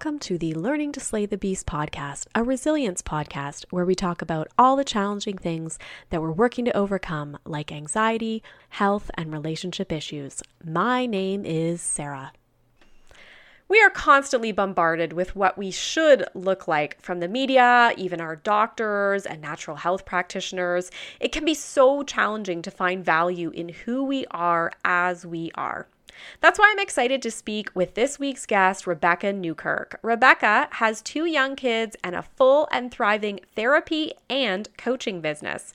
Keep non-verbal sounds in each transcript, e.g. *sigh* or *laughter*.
Welcome to the Learning to Slay the Beast podcast, a resilience podcast where we talk about all the challenging things that we're working to overcome, like anxiety, health, and relationship issues. My name is Sarah. We are constantly bombarded with what we should look like from the media, even our doctors and natural health practitioners. It can be so challenging to find value in who we are as we are. That's why I'm excited to speak with this week's guest, Rebecca Newkirk. Rebecca has two young kids and a full and thriving therapy and coaching business.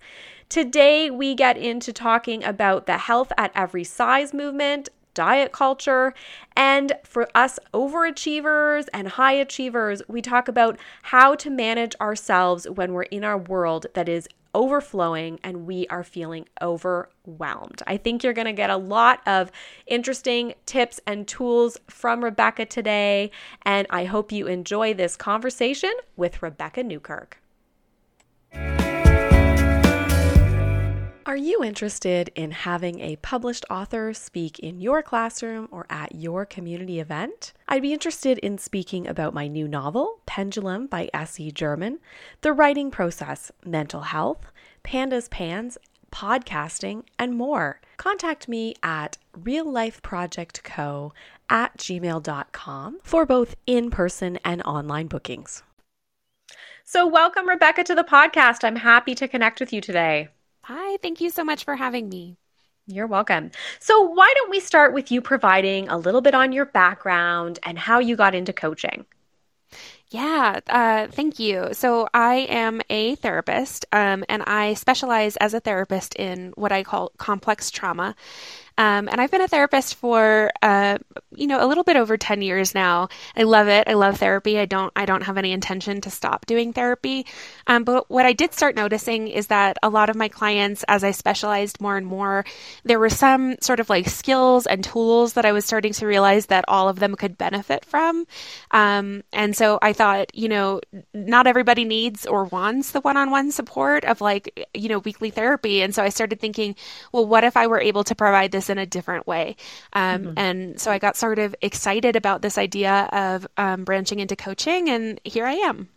Today, we get into talking about the health at every size movement, diet culture. And for us overachievers and high achievers, we talk about how to manage ourselves when we're in our world that is overflowing and we are feeling overwhelmed. I think you're going to get a lot of interesting tips and tools from Rebecca today. And I hope you enjoy this conversation with Rebecca Newkirk. Are you interested in having a published author speak in your classroom or at your community event? I'd be interested in speaking about my new novel, Pendulum by S.E. German, the writing process, mental health, PANDAS PANS, podcasting, and more. Contact me at reallifeprojectco at gmail.com for both in person and online bookings. So, welcome, Rebecca, to the podcast. I'm happy to connect with you today. Hi, thank you so much for having me. You're welcome. So, why don't we start with you providing a little bit on your background and how you got into coaching? Yeah, uh, thank you. So I am a therapist, um, and I specialize as a therapist in what I call complex trauma. Um, and I've been a therapist for, uh, you know, a little bit over 10 years now. I love it. I love therapy. I don't, I don't have any intention to stop doing therapy. Um, but what I did start noticing is that a lot of my clients, as I specialized more and more, there were some sort of like skills and tools that I was starting to realize that all of them could benefit from. Um, and so I thought, you know, not everybody needs or wants the one-on-one support of like, you know, weekly therapy. And so I started thinking, well, what if I were able to provide this in a different way. Um, mm-hmm. And so I got sort of excited about this idea of um, branching into coaching, and here I am.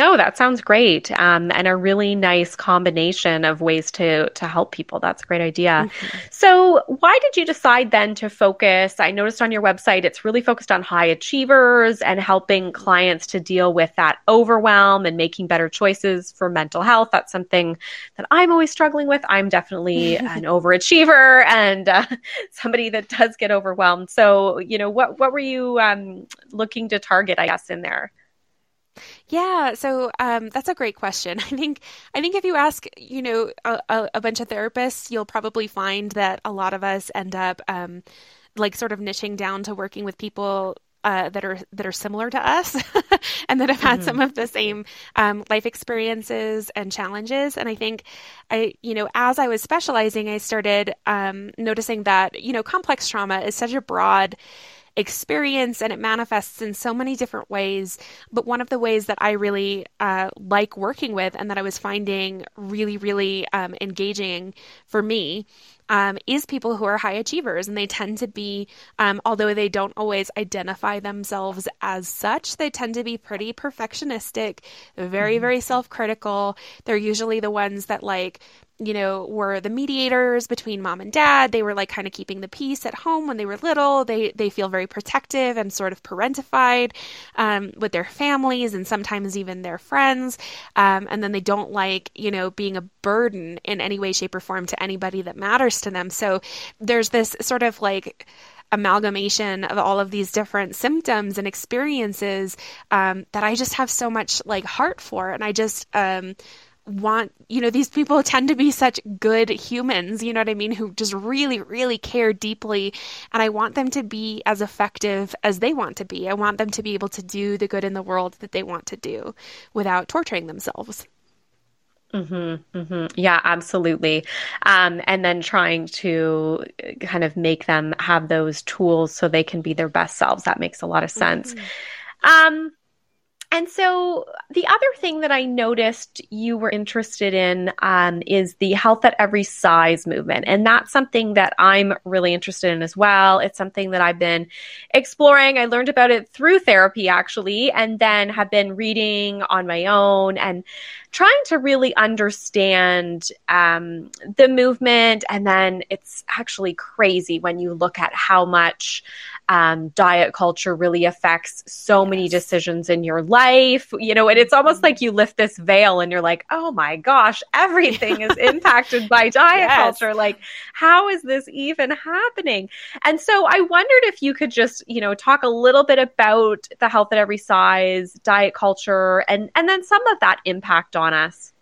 Oh, that sounds great, um, and a really nice combination of ways to to help people. That's a great idea. Mm-hmm. So, why did you decide then to focus? I noticed on your website it's really focused on high achievers and helping clients to deal with that overwhelm and making better choices for mental health. That's something that I'm always struggling with. I'm definitely an *laughs* overachiever and uh, *laughs* somebody that does get overwhelmed. So, you know, what what were you um, looking to target? I guess in there. Yeah, so um, that's a great question. *laughs* I think I think if you ask, you know, a, a, bunch of therapists, you'll probably find that a lot of us end up um, like sort of niching down to working with people uh, that are that are similar to us *laughs* and that have had mm-hmm. some of the same um, life experiences and challenges. And I think I, you know, as I was specializing, I started um, noticing that you know complex trauma is such a broad experience and it manifests in so many different ways. But one of the ways that I really uh, like working with and that I was finding really, really um, engaging for me um, is people who are high achievers. And they tend to be, um, although they don't always identify themselves as such, they tend to be pretty perfectionistic, very, mm-hmm. very self critical. They're usually the ones that like you know, were the mediators between mom and dad. They were like kind of keeping the peace at home when they were little. They they feel very protective and sort of parentified um, with their families and sometimes even their friends. Um, and then they don't like you know being a burden in any way, shape, or form to anybody that matters to them. So there's this sort of like amalgamation of all of these different symptoms and experiences um, that I just have so much like heart for, and I just um, want, you know, these people tend to be such good humans, you know what I mean, who just really, really care deeply. And I want them to be as effective as they want to be. I want them to be able to do the good in the world that they want to do without torturing themselves. Mm-hmm, mm-hmm. Yeah, absolutely. Um, and then trying to kind of make them have those tools so they can be their best selves. That makes a lot of sense. Mm-hmm. Um, and so the other thing that I noticed you were interested in um, is the health at every size movement. And that's something that I'm really interested in as well. It's something that I've been exploring. I learned about it through therapy, actually, and then have been reading on my own and trying to really understand um, the movement. And then it's actually crazy when you look at how much um, diet culture really affects so many decisions in your life. You know, and it's almost like you lift this veil and you're like, oh my gosh, everything is *laughs* impacted by diet yes. culture. Like, how is this even happening? And so I wondered if you could just, you know, talk a little bit about the health at every size, diet culture, and and then some of that impact on us.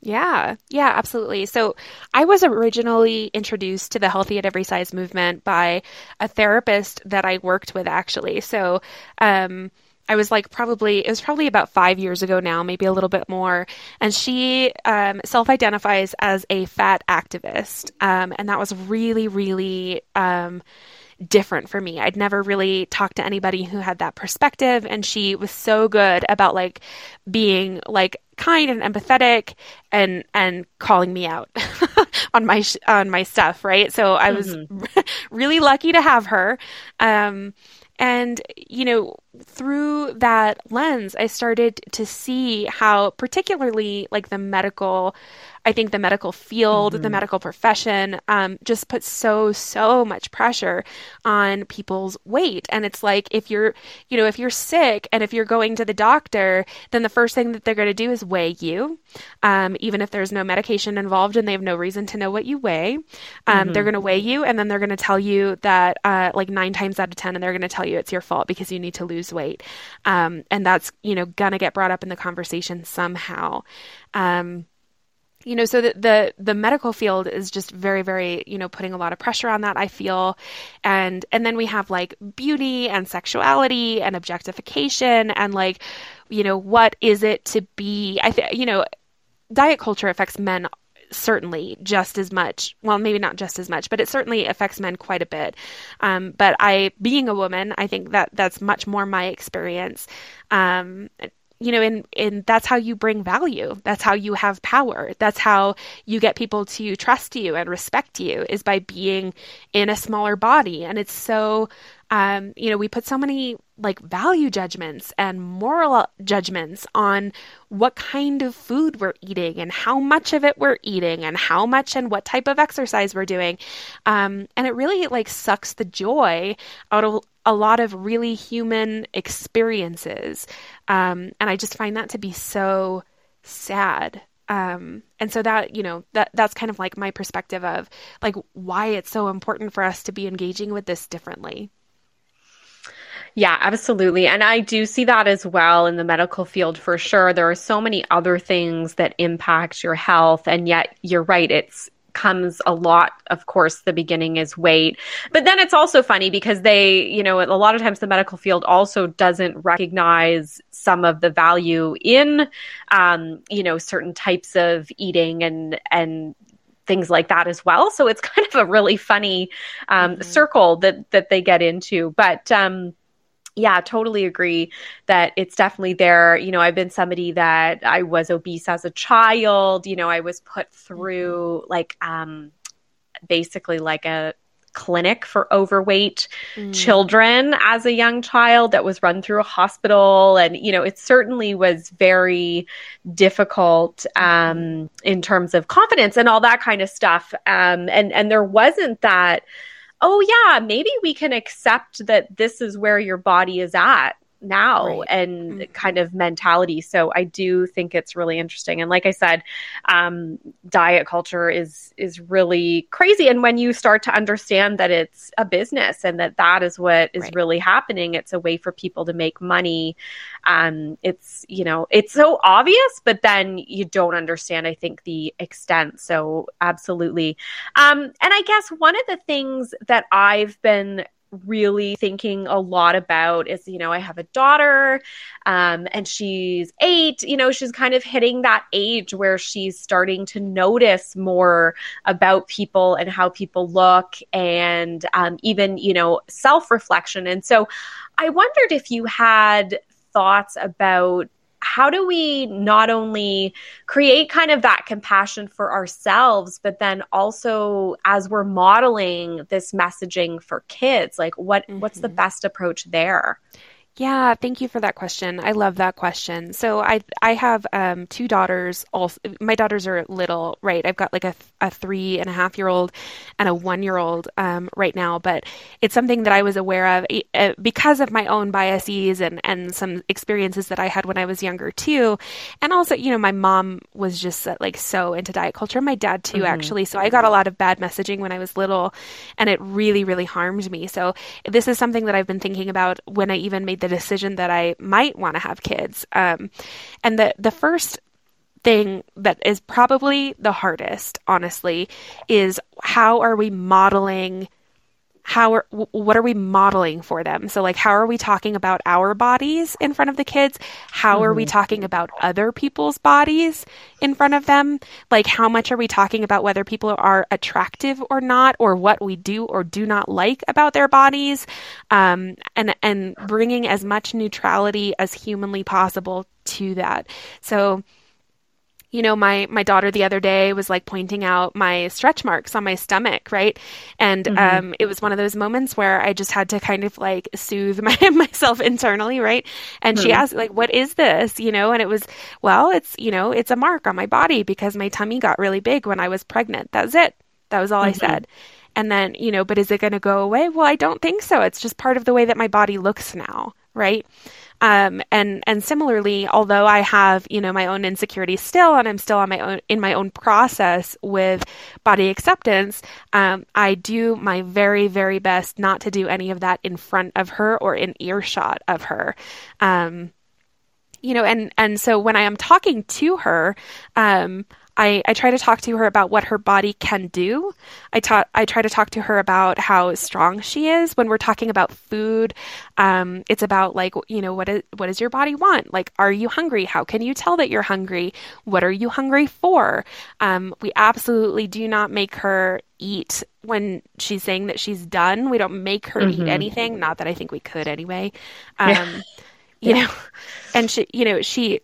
Yeah, yeah, absolutely. So I was originally introduced to the Healthy at Every Size movement by a therapist that I worked with, actually. So, um, I was like probably it was probably about five years ago now, maybe a little bit more. And she um, self-identifies as a fat activist, um, and that was really, really um, different for me. I'd never really talked to anybody who had that perspective, and she was so good about like being like kind and empathetic and and calling me out *laughs* on my on my stuff, right? So I was mm-hmm. *laughs* really lucky to have her. Um, and, you know, through that lens, I started to see how, particularly like the medical I think the medical field, mm-hmm. the medical profession, um, just puts so so much pressure on people's weight. And it's like if you're, you know, if you're sick and if you're going to the doctor, then the first thing that they're going to do is weigh you, um, even if there's no medication involved and they have no reason to know what you weigh. Um, mm-hmm. They're going to weigh you and then they're going to tell you that uh, like nine times out of ten, and they're going to tell you it's your fault because you need to lose weight. Um, and that's you know gonna get brought up in the conversation somehow. Um, you know so the, the the medical field is just very very you know putting a lot of pressure on that i feel and and then we have like beauty and sexuality and objectification and like you know what is it to be i think you know diet culture affects men certainly just as much well maybe not just as much but it certainly affects men quite a bit um, but i being a woman i think that that's much more my experience um, you know, and and that's how you bring value. That's how you have power. That's how you get people to trust you and respect you is by being in a smaller body. And it's so um, you know, we put so many like value judgments and moral judgments on what kind of food we're eating and how much of it we're eating and how much and what type of exercise we're doing. Um, and it really like sucks the joy out of a lot of really human experiences. Um, and I just find that to be so sad. Um, and so that, you know, that that's kind of like my perspective of like why it's so important for us to be engaging with this differently. Yeah, absolutely. And I do see that as well in the medical field for sure. There are so many other things that impact your health. And yet, you're right, it's comes a lot of course the beginning is weight but then it's also funny because they you know a lot of times the medical field also doesn't recognize some of the value in um, you know certain types of eating and and things like that as well so it's *laughs* kind of a really funny um, mm-hmm. circle that that they get into but um, yeah, totally agree that it's definitely there. You know, I've been somebody that I was obese as a child. You know, I was put through like um basically like a clinic for overweight mm. children as a young child that was run through a hospital and you know it certainly was very difficult um in terms of confidence and all that kind of stuff um and and there wasn't that oh yeah, maybe we can accept that this is where your body is at now right. and mm-hmm. kind of mentality. So I do think it's really interesting. And like I said, um, diet culture is is really crazy. And when you start to understand that it's a business and that that is what is right. really happening, it's a way for people to make money. Um, it's you know it's so obvious, but then you don't understand. I think the extent. So absolutely. Um, and I guess one of the things that I've been really thinking a lot about is you know i have a daughter um, and she's eight you know she's kind of hitting that age where she's starting to notice more about people and how people look and um, even you know self-reflection. And so i wondered if you had thoughts about how do we not only create kind of that compassion for ourselves but then also as we're modeling this messaging for kids like what mm-hmm. what's the mm-hmm. best approach there yeah, thank you for that question. I love that question. So I I have um, two daughters. Also, my daughters are little, right? I've got like a, a three and a half year old and a one year old um, right now. But it's something that I was aware of uh, because of my own biases and and some experiences that I had when I was younger too. And also, you know, my mom was just uh, like so into diet culture. My dad too, mm-hmm. actually. So I got a lot of bad messaging when I was little, and it really really harmed me. So this is something that I've been thinking about when I even made the the decision that I might want to have kids. Um, and the the first thing that is probably the hardest, honestly, is how are we modeling how are what are we modeling for them so like how are we talking about our bodies in front of the kids how mm-hmm. are we mm-hmm. talking about other people's bodies in front of them like how much are we talking about whether people are attractive or not or what we do or do not like about their bodies um, and and bringing as much neutrality as humanly possible to that so you know my my daughter the other day was like pointing out my stretch marks on my stomach right? And mm-hmm. um, it was one of those moments where i just had to kind of like soothe *laughs* my, myself internally right? And mm-hmm. she asked like what is this? You know and it was well it's you know it's a mark on my body because my tummy got really big when i was pregnant. That's it. That was all mm-hmm. i said. And then you know but is it going to go away? Well i don't think so. It's just part of the way that my body looks now right um, and and similarly, although I have you know my own insecurities still, and I'm still on my own in my own process with body acceptance, um, I do my very very best not to do any of that in front of her or in earshot of her. Um, you know, and and so when I am talking to her, um, I, I try to talk to her about what her body can do. I taught I try to talk to her about how strong she is. When we're talking about food, um, it's about like you know what is what does your body want? Like, are you hungry? How can you tell that you're hungry? What are you hungry for? Um, we absolutely do not make her eat when she's saying that she's done. We don't make her mm-hmm. eat anything. Not that I think we could anyway. Um, yeah. You yeah. know, and she, you know, she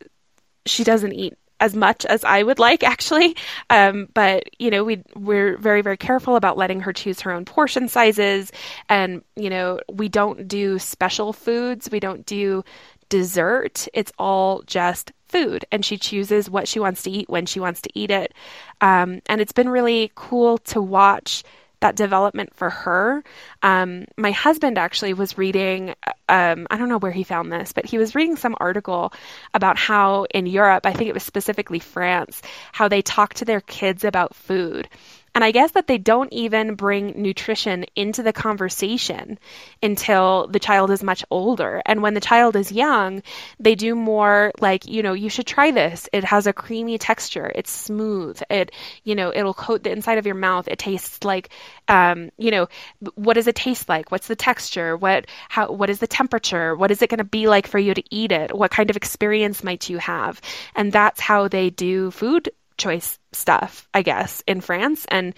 she doesn't eat as much as I would like, actually. Um, but you know, we we're very very careful about letting her choose her own portion sizes, and you know, we don't do special foods. We don't do dessert. It's all just food, and she chooses what she wants to eat when she wants to eat it. Um, and it's been really cool to watch that development for her. Um, my husband actually was reading, um, I don't know where he found this, but he was reading some article about how in Europe, I think it was specifically France, how they talk to their kids about food. And I guess that they don't even bring nutrition into the conversation until the child is much older. And when the child is young, they do more like, you know, you should try this. It has a creamy texture. It's smooth. It, you know, it'll coat the inside of your mouth. It tastes like, um, you know, what does it taste like? What's the texture? What, how, what is the temperature? What is it going to be like for you to eat it? What kind of experience might you have? And that's how they do food choice stuff, I guess, in France. And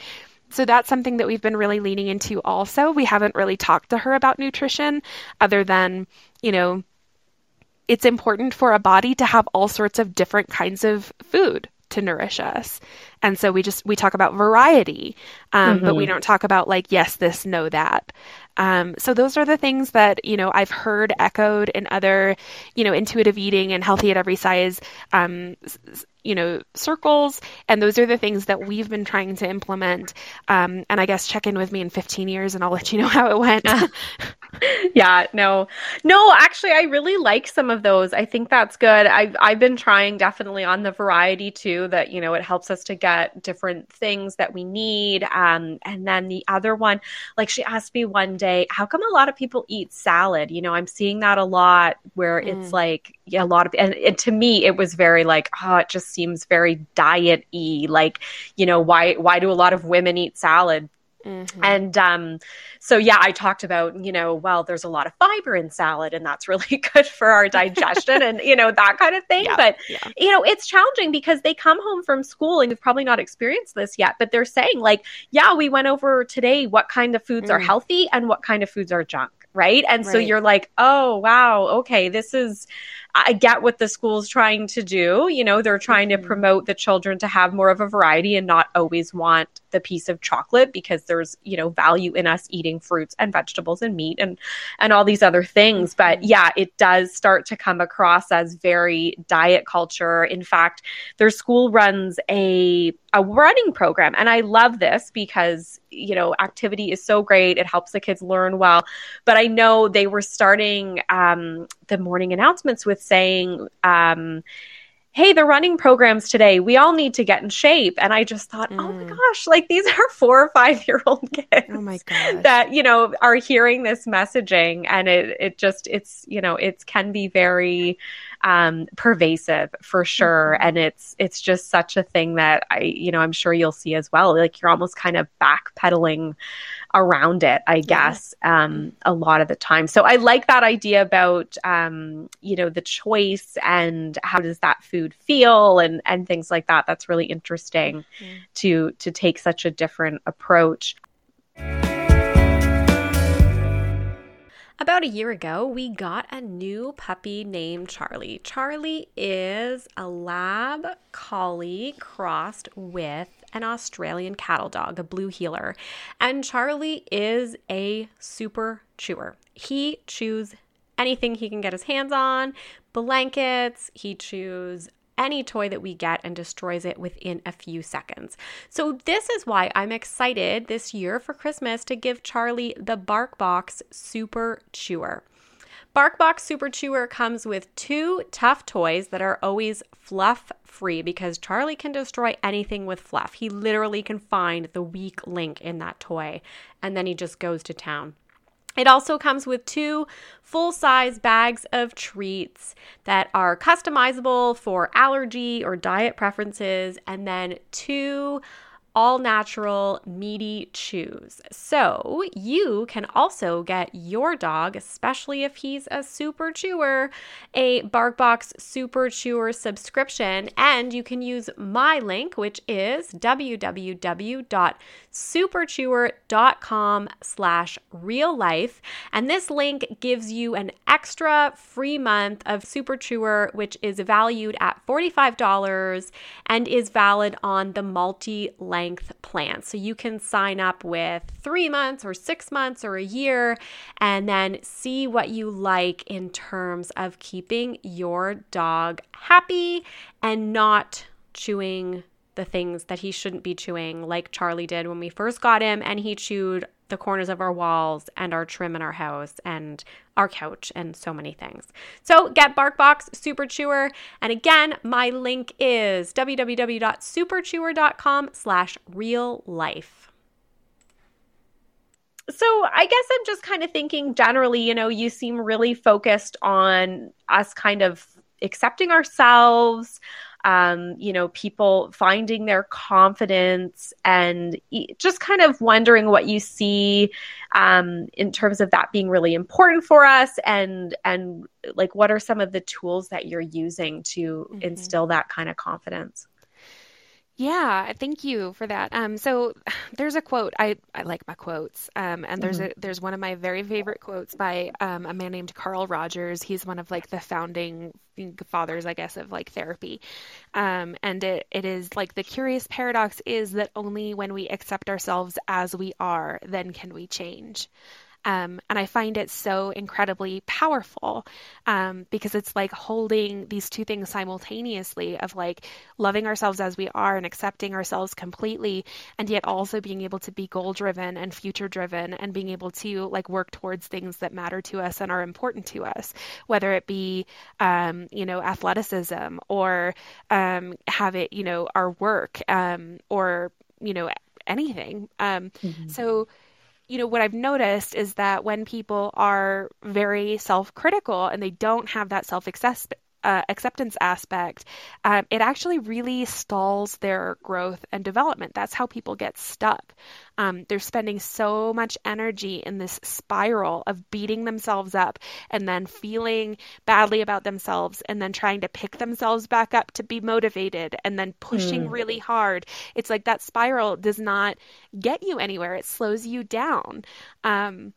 so that's something that we've been really leaning into also. We haven't really talked to her about nutrition other than, you know, it's important for a body to have all sorts of different kinds of food to nourish us. And so we just we talk about variety, um, mm-hmm. but we mm-hmm. don't talk about like yes, this, no, that. Um, so those are the things that you know I've heard echoed in other you know intuitive eating and healthy at every size um, you know, circles. And those are the things that we've been trying to implement. Um, and I guess check in with me in 15 years and I'll let you know how it went. *laughs* yeah, no, no, actually, I really like some of those. I think that's good. I've, I've been trying definitely on the variety too, that, you know, it helps us to get different things that we need. Um, and then the other one, like she asked me one day, how come a lot of people eat salad? You know, I'm seeing that a lot where mm. it's like, yeah, a lot of, and, and to me, it was very like, oh, it just seems very diet y. Like, you know, why why do a lot of women eat salad? Mm-hmm. And um, so, yeah, I talked about, you know, well, there's a lot of fiber in salad, and that's really *laughs* good for our digestion and, you know, that kind of thing. Yeah, but, yeah. you know, it's challenging because they come home from school and you've probably not experienced this yet, but they're saying, like, yeah, we went over today what kind of foods mm. are healthy and what kind of foods are junk. Right. And right. so you're like, oh, wow, okay, this is I get what the school's trying to do. You know, they're trying mm-hmm. to promote the children to have more of a variety and not always want the piece of chocolate because there's, you know, value in us eating fruits and vegetables and meat and and all these other things. But mm-hmm. yeah, it does start to come across as very diet culture. In fact, their school runs a a running program and I love this because, you know, activity is so great. It helps the kids learn well. But I know they were starting um, the morning announcements with saying, um, hey, the running programs today, we all need to get in shape. And I just thought, mm. oh my mm. gosh, like these are *laughs* four or five year old *laughs* kids oh my that, you know, are hearing this messaging. And it, it just, it's, you know, it can be very um, pervasive for sure. Mm-hmm. And it's, it's just such a thing that I, you know, I'm sure you'll see as well. Like you're almost kind of backpedaling around it, I guess, yeah. um, a lot of the time. So I like that idea about, um, you know, the choice and how does that food feel and, and things like that. That's really interesting mm-hmm. to, to take such a different approach. About a year ago, we got a new puppy named Charlie. Charlie is a lab collie crossed with an Australian cattle dog, a blue heeler. And Charlie is a super chewer. He chews anything he can get his hands on, blankets, he chews any toy that we get and destroys it within a few seconds. So, this is why I'm excited this year for Christmas to give Charlie the BarkBox Super Chewer. BarkBox Super Chewer comes with two tough toys that are always fluff free because Charlie can destroy anything with fluff. He literally can find the weak link in that toy and then he just goes to town. It also comes with two full size bags of treats that are customizable for allergy or diet preferences, and then two all natural meaty chews. So you can also get your dog, especially if he's a super chewer, a BarkBox Super Chewer subscription. And you can use my link, which is www.superchewer.com slash real life. And this link gives you an extra free month of Super Chewer, which is valued at $45 and is valid on the multi-length length plan. So you can sign up with three months or six months or a year and then see what you like in terms of keeping your dog happy and not chewing the things that he shouldn't be chewing, like Charlie did when we first got him, and he chewed the corners of our walls and our trim in our house and our couch and so many things. So get BarkBox Super Chewer. And again, my link is www.superchewer.com slash real life. So I guess I'm just kind of thinking generally, you know, you seem really focused on us kind of accepting ourselves, um, you know, people finding their confidence and just kind of wondering what you see um, in terms of that being really important for us and and like what are some of the tools that you're using to mm-hmm. instill that kind of confidence yeah, thank you for that. Um, so *sighs* there's a quote. I, I like my quotes. Um, and there's mm-hmm. a there's one of my very favorite quotes by um, a man named Carl Rogers. He's one of like the founding fathers, I guess, of like therapy. Um, and it, it is like the curious paradox is that only when we accept ourselves as we are, then can we change. Um, and I find it so incredibly powerful um, because it's like holding these two things simultaneously of like loving ourselves as we are and accepting ourselves completely, and yet also being able to be goal driven and future driven and being able to like work towards things that matter to us and are important to us, whether it be, um, you know, athleticism or um, have it, you know, our work um, or, you know, anything. Um, mm-hmm. So, you know, what I've noticed is that when people are very self critical and they don't have that self uh, acceptance aspect, um, it actually really stalls their growth and development. That's how people get stuck. Um, they're spending so much energy in this spiral of beating themselves up and then feeling badly about themselves and then trying to pick themselves back up to be motivated and then pushing mm. really hard. It's like that spiral does not get you anywhere, it slows you down. Um,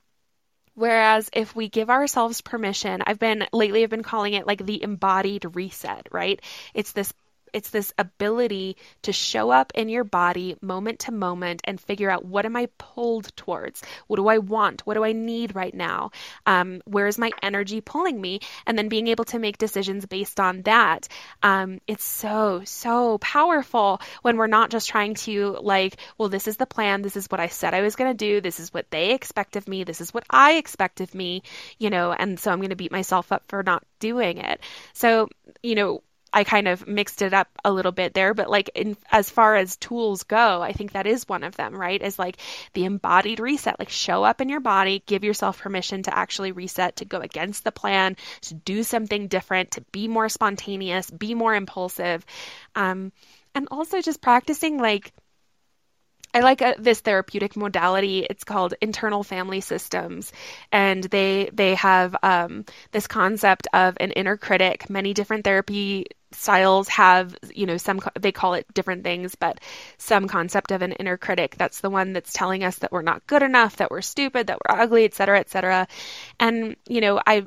Whereas if we give ourselves permission, I've been lately I've been calling it like the embodied reset, right? It's this it's this ability to show up in your body moment to moment and figure out what am I pulled towards? What do I want? What do I need right now? Um, where is my energy pulling me? And then being able to make decisions based on that. Um, it's so, so powerful when we're not just trying to, like, well, this is the plan. This is what I said I was going to do. This is what they expect of me. This is what I expect of me, you know, and so I'm going to beat myself up for not doing it. So, you know, I kind of mixed it up a little bit there, but like in as far as tools go, I think that is one of them, right? Is like the embodied reset, like show up in your body, give yourself permission to actually reset, to go against the plan, to do something different, to be more spontaneous, be more impulsive. Um, and also just practicing like I like uh, this therapeutic modality. It's called internal family systems, and they they have um, this concept of an inner critic. Many different therapy styles have, you know, some they call it different things, but some concept of an inner critic. That's the one that's telling us that we're not good enough, that we're stupid, that we're ugly, et cetera, et cetera. And you know, I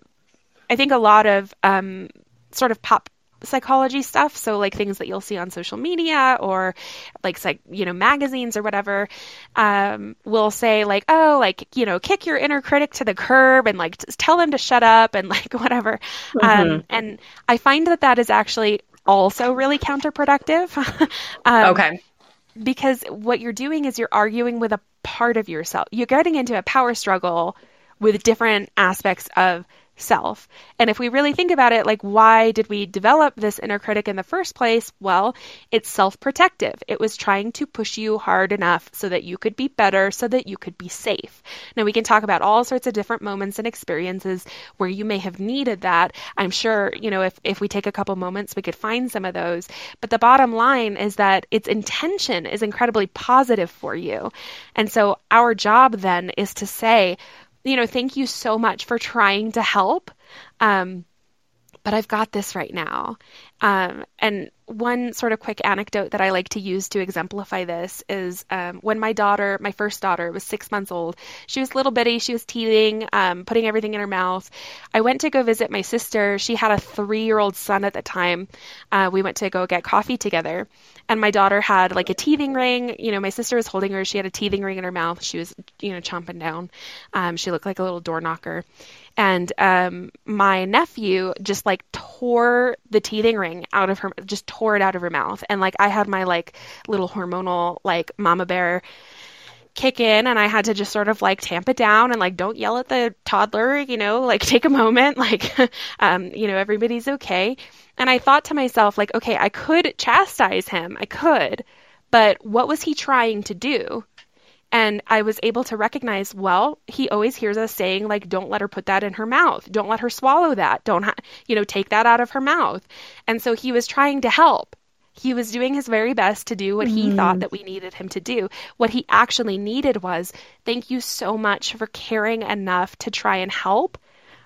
I think a lot of um, sort of pop psychology stuff. So like things that you'll see on social media or like psych, you know magazines or whatever um, will say like oh like you know kick your inner critic to the curb and like tell them to shut up and *laughs* like whatever. Um, mm-hmm. um, and i find that that is actually also really counterproductive. *laughs* Um, okay. because what you're doing is you're arguing with a part of yourself. You're getting into a power struggle with different aspects of self. And if we really think about it, like, why did we develop this inner critic in the first place? Well, it's self protective. It was trying to push you hard enough so that you could be better, so that you could be safe. Now, we can talk about all sorts of different moments and experiences where you may have needed that. I'm sure, you know, if, if we take a couple moments, we could find some of those. But the bottom line is that its intention is incredibly positive for you. And so our job then is to say, you know, thank you so much for trying to help. Um, but I've got this right now. Um, and one sort of quick anecdote that I like to use to exemplify this is um, when my daughter, my first daughter, was six months old. She was little bitty. She was teething, um, putting everything in her mouth. I went to go visit my sister. She had a three year old son at the time. Uh, we went to go get coffee together. And my daughter had like a teething ring. You know, my sister was holding her. She had a teething ring in her mouth. She was, you know, chomping down. Um, she looked like a little door knocker and um, my nephew just like tore the teething ring out of her just tore it out of her mouth. And like i had my like little hormonal like mama bear kick in and i had to just sort of like tamp it down and like don't yell at the toddler you know *laughs* like take a moment like *laughs* um, you know everybody's okay. And i thought to myself like okay i could chastise him. I could. But what was he trying to do and I was able to recognize, well, he always hears us saying, like, don't let her put that in her mouth. Don't let her swallow that. Don't, ha- you know, take that out of her mouth. And so he was trying to help. He was doing his very best to do what he mm. thought that we needed him to do. What he actually needed was, thank you so much for caring enough to try and help.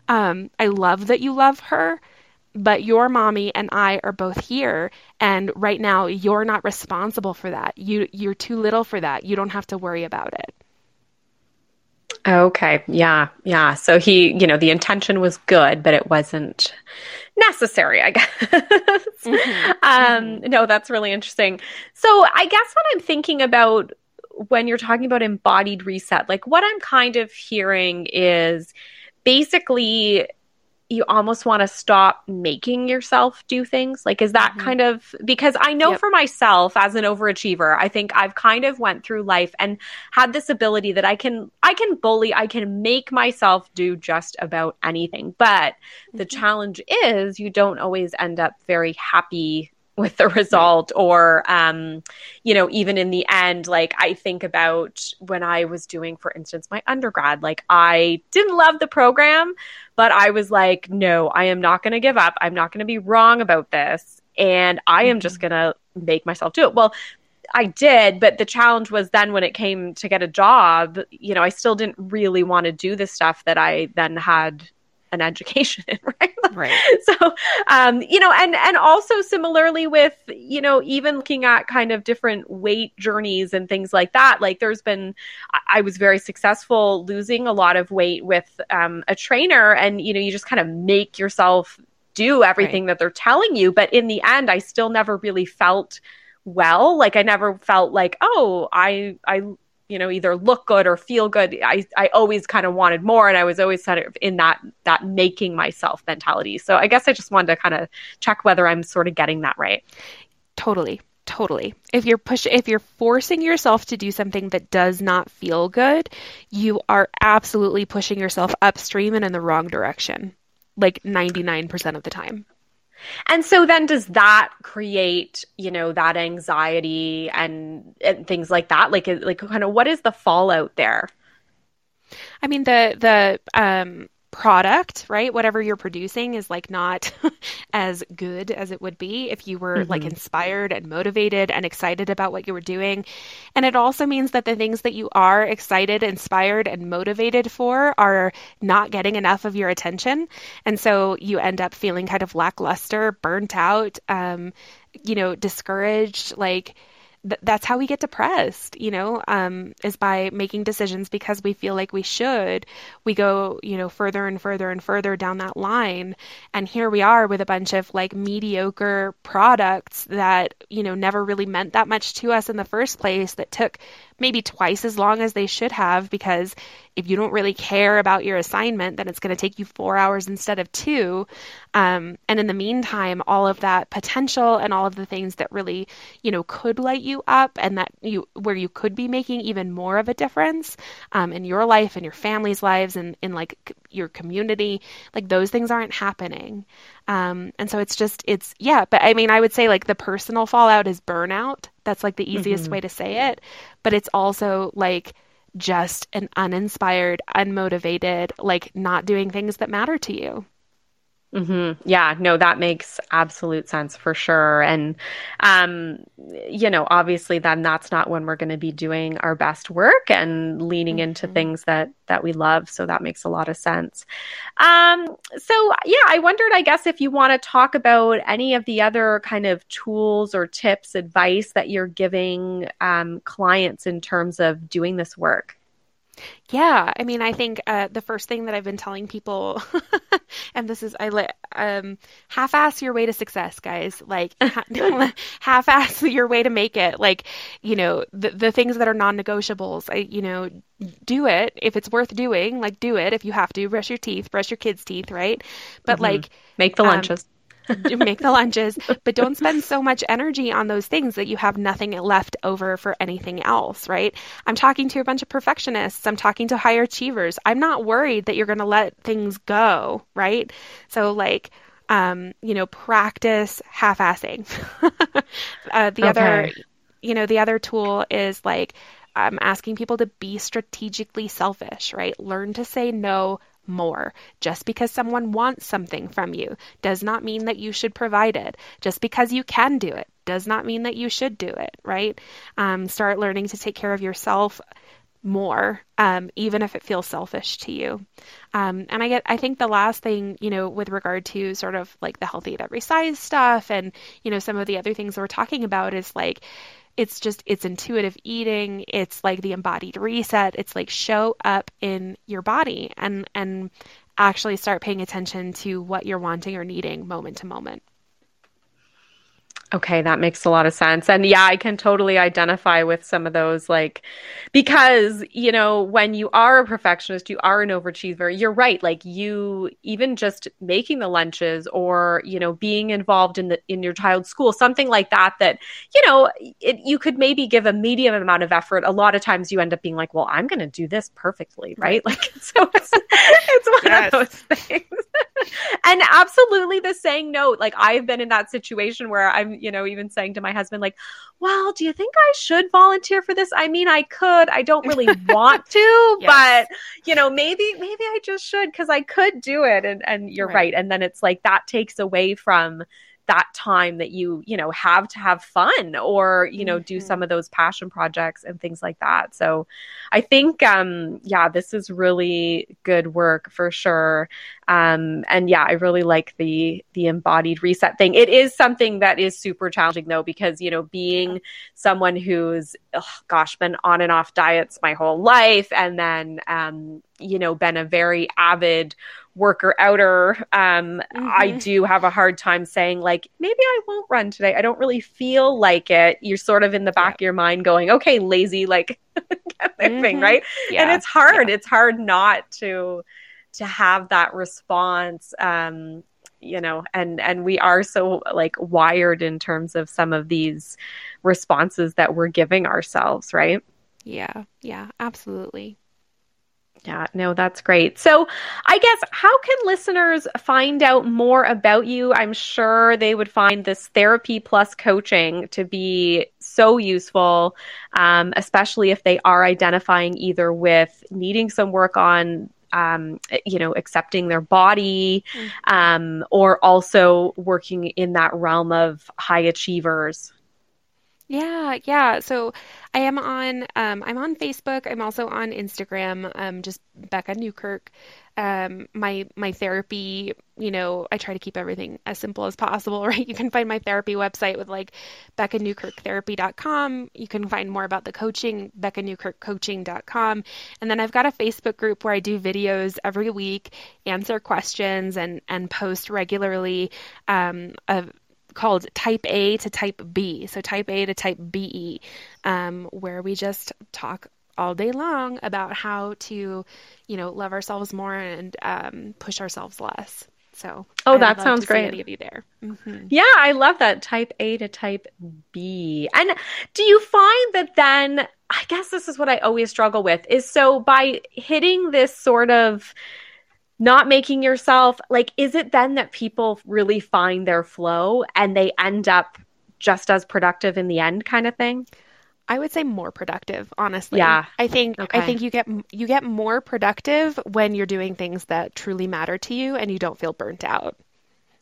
Um, I love that you love her but your mommy and I are both here and right now you're not responsible for that. You you're too little for that. You don't have to worry about it. Okay. Yeah. Yeah. So he, you know, the intention was good, but it wasn't necessary, I *laughs* guess. Mm-hmm. um, mm-hmm. no, that's really interesting. So I guess what I'm thinking about when you're talking about embodied reset, like what I'm kind of hearing is basically you almost want to stop making yourself do things like is that mm-hmm. kind of because i know yep. for myself as an overachiever i think i've kind of went through life and had this ability that i can i can bully i can make myself do just about anything but mm-hmm. the challenge is you don't always end up very happy with the result or um you know even in the end like i think about when i was doing for instance my undergrad like i didn't love the program but i was like no i am not going to give up i'm not going to be wrong about this and i am just mm-hmm. going to make myself do it well I did, but the challenge was then when it came to get a job, you know, I still didn't really want to do the stuff that I then had an education in, *laughs* right? Right. So, um, you know, and and also similarly with, you know, even looking at kind of different weight journeys and things like that. Like, there's been, I was very successful losing a lot of weight with um, a trainer, and you know, you just kind of make yourself do everything right. that they're telling you, but in the end, I still never really felt well. Like, I never felt like, oh, I I you know either look good or feel good. I i always kind of wanted more and i was always kind of in that that making myself mentality. So i guess i just wanted to kind of check whether i'm sort of getting that right. Totally totally. If you're push if you're forcing yourself to do something that does not feel good you are absolutely pushing yourself upstream and in the wrong direction like 99% of the time and so then does that create, you know, that anxiety and, and things like that? Like, like kind of what is the fallout there? I mean, the, the, um, product, right? Whatever you're producing is like not *laughs* as good as it would be if you were mm-hmm. like inspired and motivated and excited about what you were doing. And it also means that the things that you are excited, inspired, and motivated for are not getting enough of your attention. And so you end up feeling kind of lackluster, burnt out, um, you know, discouraged, like, th- that's how we get depressed, you know, um, is by making decisions because we feel like we should. We go, you know, further and further and further down that line. And here we are with a bunch of like mediocre products that, you know, never really meant that much to us in the first place that took maybe twice as long as they should have because if you don't really care about your assignment, then it's going to take you four hours instead of two. Um, and in the meantime, all of that potential and all of the things that really, you know, could light you up and that you where you could be making even more of a difference um, in your life and your family's lives and in like your community, like those things aren't happening. Um, and so it's just it's yeah, but I mean, I would say like the personal fallout is burnout. That's like the easiest mm-hmm. way to say it. But it's also like just an uninspired, unmotivated, like not doing things that matter to you. Mm-hmm. Yeah, no, that makes absolute sense for sure. And, um, you know, obviously, then that's not when we're going to be doing our best work and leaning mm-hmm. into things that that we love. So that makes a lot of sense. Um, so yeah, I wondered, I guess, if you want to talk about any of the other kind of tools or tips, advice that you're giving um, clients in terms of doing this work. Yeah, I mean, I think uh, the first thing that I've been telling people, *laughs* and this is I let um, half-ass your way to success, guys. Like *laughs* *laughs* half-ass your way to make it. Like you know the the things that are non-negotiables. I you know do it if it's worth doing. Like do it if you have to. Brush your teeth, brush your kids' teeth, right? But mm-hmm. like make the um, lunches. Um, *laughs* make the lunches, but don't spend so much energy on those things that you have nothing left over for anything else, right? I'm talking to a bunch of perfectionists. I'm talking to higher achievers. I'm not worried that you're going to let things go, right? So, like, um, you know, practice half-assing. *laughs* uh, the okay. other, you know, the other tool is like I'm asking people to be strategically selfish, right? Learn to say no more. Just because someone wants something from you does not mean that you should provide it. Just because you can do it does not mean that you should do it, right? Um, start learning to take care of yourself more, um, even if it feels selfish to you. Um, and I get, I think the last thing, you know, with regard to sort of like the healthy at every size stuff and, you know, some of the other things we're talking about is like, it's just it's intuitive eating. It's like the embodied reset. It's like show up in your body and and actually start paying attention to what you're wanting or needing moment to moment Okay, that makes a lot of sense. And yeah, I can totally identify with some of those, like, because, you know, when you are a perfectionist, you are an overachiever, you're right. Like, you, even just making the lunches or, you know, being involved in the, in your child's school, something like that, that, you know, it, you could maybe give a medium amount of effort. A lot of times you end up being like, well, I'm going to do this perfectly, right? Like, *laughs* so it's, it's one yes. of those *laughs* things. And absolutely the saying no. Like, I've been in that situation where I'm, you know, even saying to my husband, like, well, do you think I should volunteer for this? I mean, I could. I don't really *laughs* want to, yes. but you know, maybe maybe I just should because I could do it. And and you're right. right. And then it's like that takes away from that time that you you know have to have fun or you know mm-hmm. do some of those passion projects and things like that. So i think um yeah this is really good work for sure. Um and yeah i really like the the embodied reset thing. It is something that is super challenging though because you know being someone who's oh, gosh been on and off diets my whole life and then um you know been a very avid worker outer um mm-hmm. i do have a hard time saying like maybe i won't run today i don't really feel like it you're sort of in the back yeah. of your mind going okay lazy like *laughs* get mm-hmm. thing right yeah. and it's hard yeah. it's hard not to to have that response um you know and and we are so like wired in terms of some of these responses that we're giving ourselves right yeah yeah absolutely yeah, no, that's great. So, I guess how can listeners find out more about you? I'm sure they would find this therapy plus coaching to be so useful, um, especially if they are identifying either with needing some work on um, you know, accepting their body, mm-hmm. um, or also working in that realm of high achievers. Yeah, yeah. So I am on um, I'm on Facebook. I'm also on Instagram. Um, just Becca Newkirk. Um, my my therapy, you know, I try to keep everything as simple as possible, *laughs* right? You can find my therapy website with like beccanewkirktherapy.com. You can find more about the coaching, beccanewkirkcoaching.com. And then I've got a Facebook group where I do videos every week, answer questions and and post regularly um, of called Type A to Type B. So Type A to Type BE, um, where we just talk all day long about how to, you know, love ourselves more and um, push ourselves less. So, oh, that sounds great. any of you there? Mm-hmm. Yeah, I love that type A to type B. And do you find that then? I guess this is what I always struggle with is so by hitting this sort of not making yourself like is it then that people really find their flow and they end up just as productive in the end kind of thing I would say more productive, honestly. Yeah. I think okay. I think you get you get more productive when you're doing things that truly matter to you and you don't feel burnt out.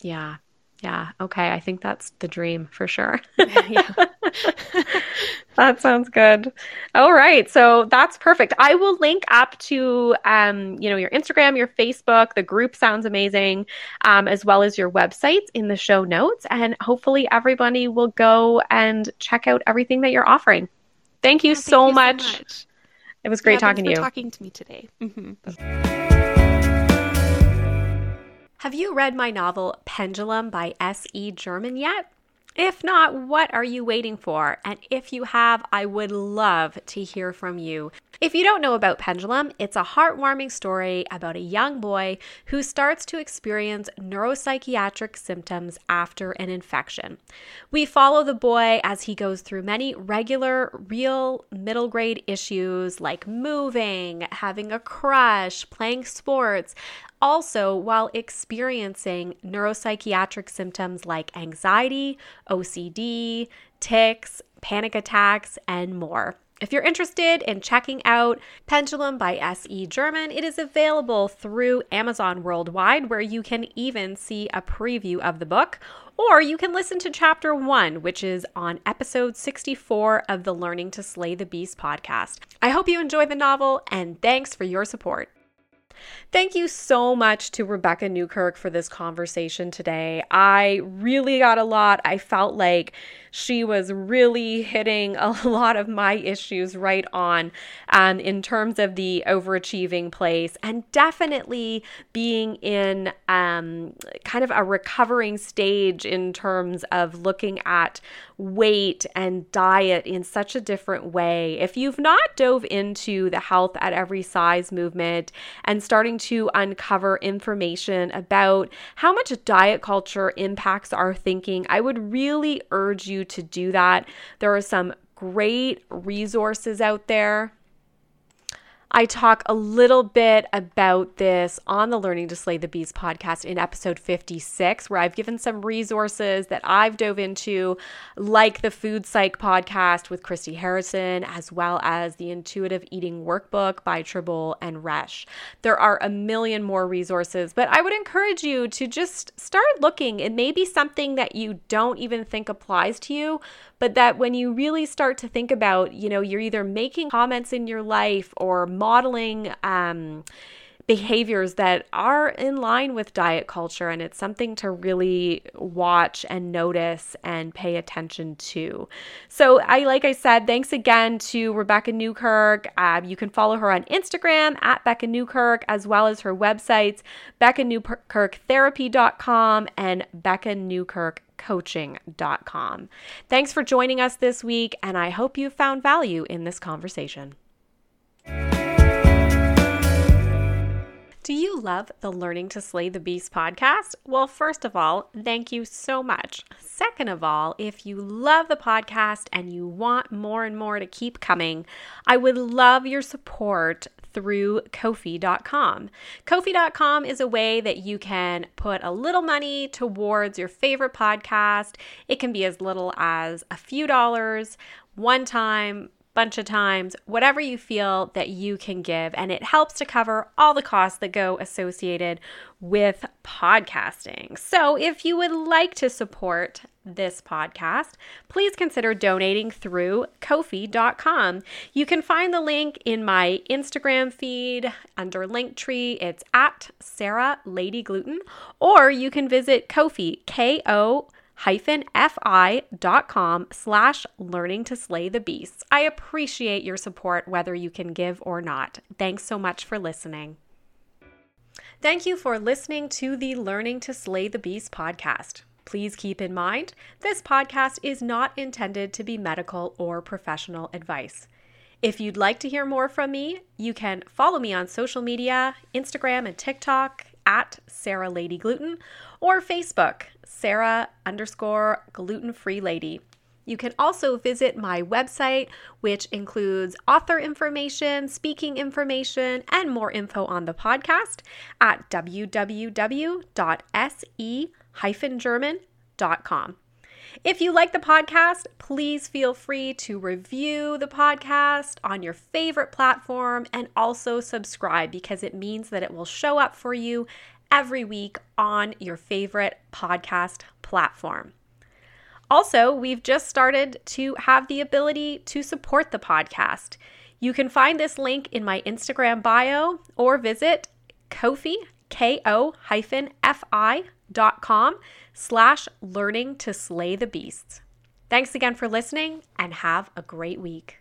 Yeah. Yeah. Okay. I think that's the dream for sure. *laughs* *laughs* that sounds good. All right. So that's perfect. I will link up to, um, you know, your Instagram, your Facebook. The group sounds amazing, um, as well as your websites in the show notes. And hopefully everybody will go and check out everything that you're offering. Thank you, yeah, so, thank you much. so, much. It was great yeah, talking to you. talking to me today. Mm-hmm. Have you read my novel Pendulum by S.E. German yet? If not, what are you waiting for? And if you have, I would love to hear from you. If you don't know about Pendulum, it's a heartwarming story about a young boy who starts to experience neuropsychiatric symptoms after an infection. We follow the boy as he goes through many regular, real middle grade issues like moving, having a crush, playing sports, also while experiencing neuropsychiatric symptoms like anxiety, OCD, tics, panic attacks, and more. If you're interested in checking out Pendulum by S.E. German, it is available through Amazon worldwide, where you can even see a preview of the book. Or you can listen to chapter one, which is on episode 64 of the Learning to Slay the Beast podcast. I hope you enjoy the novel, and thanks for your support. Thank you so much to Rebecca Newkirk for this conversation today. I really got a lot. I felt like she was really hitting a *laughs* lot of my issues right on um, in terms of the overachieving place and definitely being in um, kind of a recovering stage in terms of looking at weight and diet in such a different way. If you've not dove into the health at every size movement and starting to uncover information about how much diet culture impacts our thinking, I would really urge you to do that. There are some great resources out there I talk a little bit about this on the Learning to Slay the Beast podcast in episode 56, where I've given some resources that I've dove into, like the Food Psych podcast with Christy Harrison, as well as the Intuitive Eating Workbook by Tribole and Resch. There are a million more resources, but I would encourage you to just start looking. It may be something that you don't even think applies to you, but that when you really start to think about, you know, you're either making comments in your life or modeling um, behaviors that are in line with diet culture. And it's something to really watch and notice and pay attention to. So, I, like I said, thanks again to Rebecca Newkirk. Um, you can follow her on Instagram at Becca Newkirk, as well as her websites, BeccaNewkirkTherapy.com and Becca Newkirk coaching.com. Thanks for joining us this week, and I hope you found value in this conversation. Do you love the Learning to Slay the Beast podcast? Well, first of all, thank you so much. Second of all, if you love the podcast and you want more and more to keep coming, I would love your support through Ko-fi.com. Ko-fi.com is a way that you can put a little money towards your favorite podcast. It can be as little as a few dollars one time bunch of times, whatever you feel that you can give. And it helps to cover all the costs that go associated with podcasting. So if you would like to support this podcast, please consider donating through Ko-fi.com. You can find the link in my Instagram feed under Linktree. It's at Sarah Lady Gluten, or you can visit Kofi, Ko-fi, K-O fi.com slash learning to slay the beasts. I appreciate your support whether you can give or not. Thanks so much for listening. Thank you for listening to the Learning to Slay the Beast podcast. Please keep in mind, this podcast is not intended to be medical or professional advice. If you'd like to hear more from me, you can follow me on social media, Instagram and TikTok at Sarah Lady Gluten, or Facebook, Sarah underscore gluten free lady. You can also visit my website, which includes author information, speaking information, and more info on the podcast at www.se-german.com. If you like the podcast, please feel free to review the podcast on your favorite platform and also subscribe because it means that it will show up for you every week on your favorite podcast platform. Also, we've just started to have the ability to support the podcast. You can find this link in my Instagram bio or visit Ko-fi, K-O-F-I dot com slash learning to slay the beasts. Thanks again for listening and have a great week.